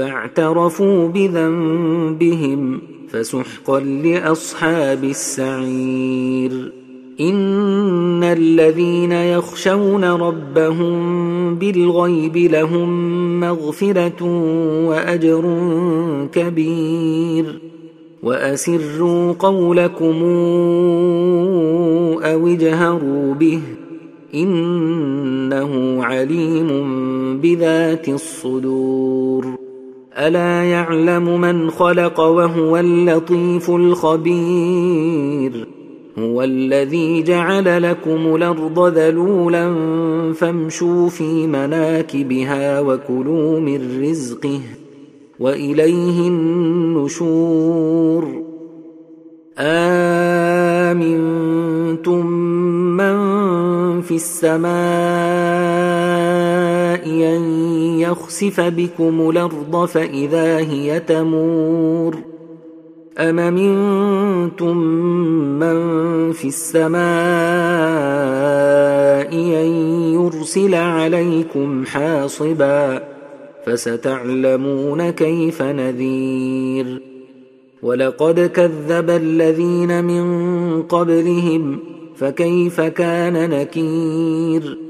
فاعترفوا بذنبهم فسحقا لأصحاب السعير. إن الذين يخشون ربهم بالغيب لهم مغفرة وأجر كبير. وأسروا قولكم أو اجهروا به إنه عليم بذات الصدور. ألا يعلم من خلق وهو اللطيف الخبير؟ هو الذي جعل لكم الأرض ذلولا فامشوا في مناكبها وكلوا من رزقه وإليه النشور. آمنتم من في السماء أن يخسف بكم الأرض فإذا هي تمور أم منتم من في السماء أن يرسل عليكم حاصبا فستعلمون كيف نذير ولقد كذب الذين من قبلهم فكيف كان نكير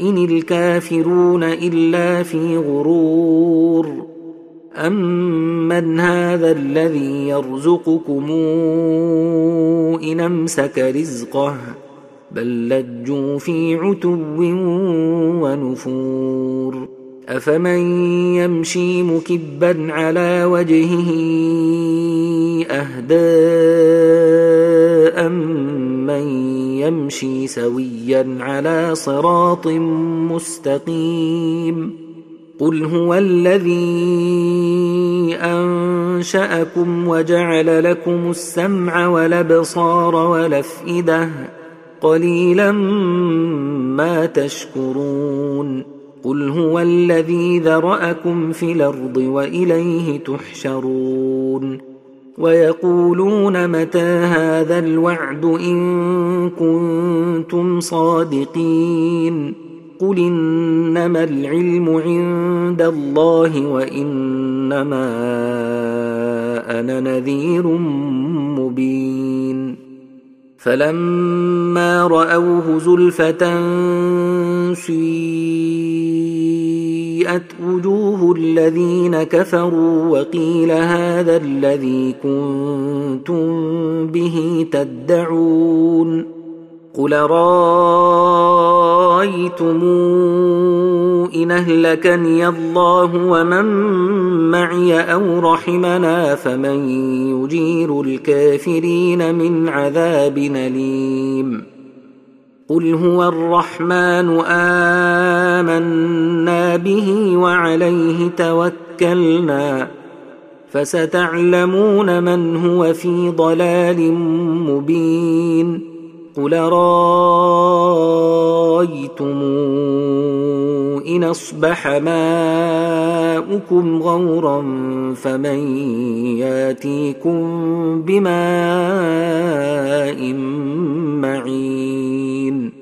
إن الكافرون إلا في غرور. أمن هذا الذي يرزقكم إن أمسك رزقه بل لجوا في عتو ونفور. أفمن يمشي مكبا على وجهه اهدى امن يمشي سويا على صراط مستقيم. قل هو الذي أنشأكم وجعل لكم السمع والأبصار والأفئدة قليلا ما تشكرون. قل هو الذي ذرأكم في الأرض وإليه تحشرون. ويقولون متى هذا الوعد إن كنتم صادقين قل إنما العلم عند الله وإنما أنا نذير مبين فلما رأوه زلفة سيئت وجوه الذين كفروا وقيل هذا الذي كنتم به تدعون قل رأيتم إن أهلكني الله ومن معي أو رحمنا فمن يجير الكافرين من عذاب أليم قل هو الرحمن امنا به وعليه توكلنا فستعلمون من هو في ضلال مبين قل رايتم إن أصبح ماؤكم غورا فمن ياتيكم بماء معين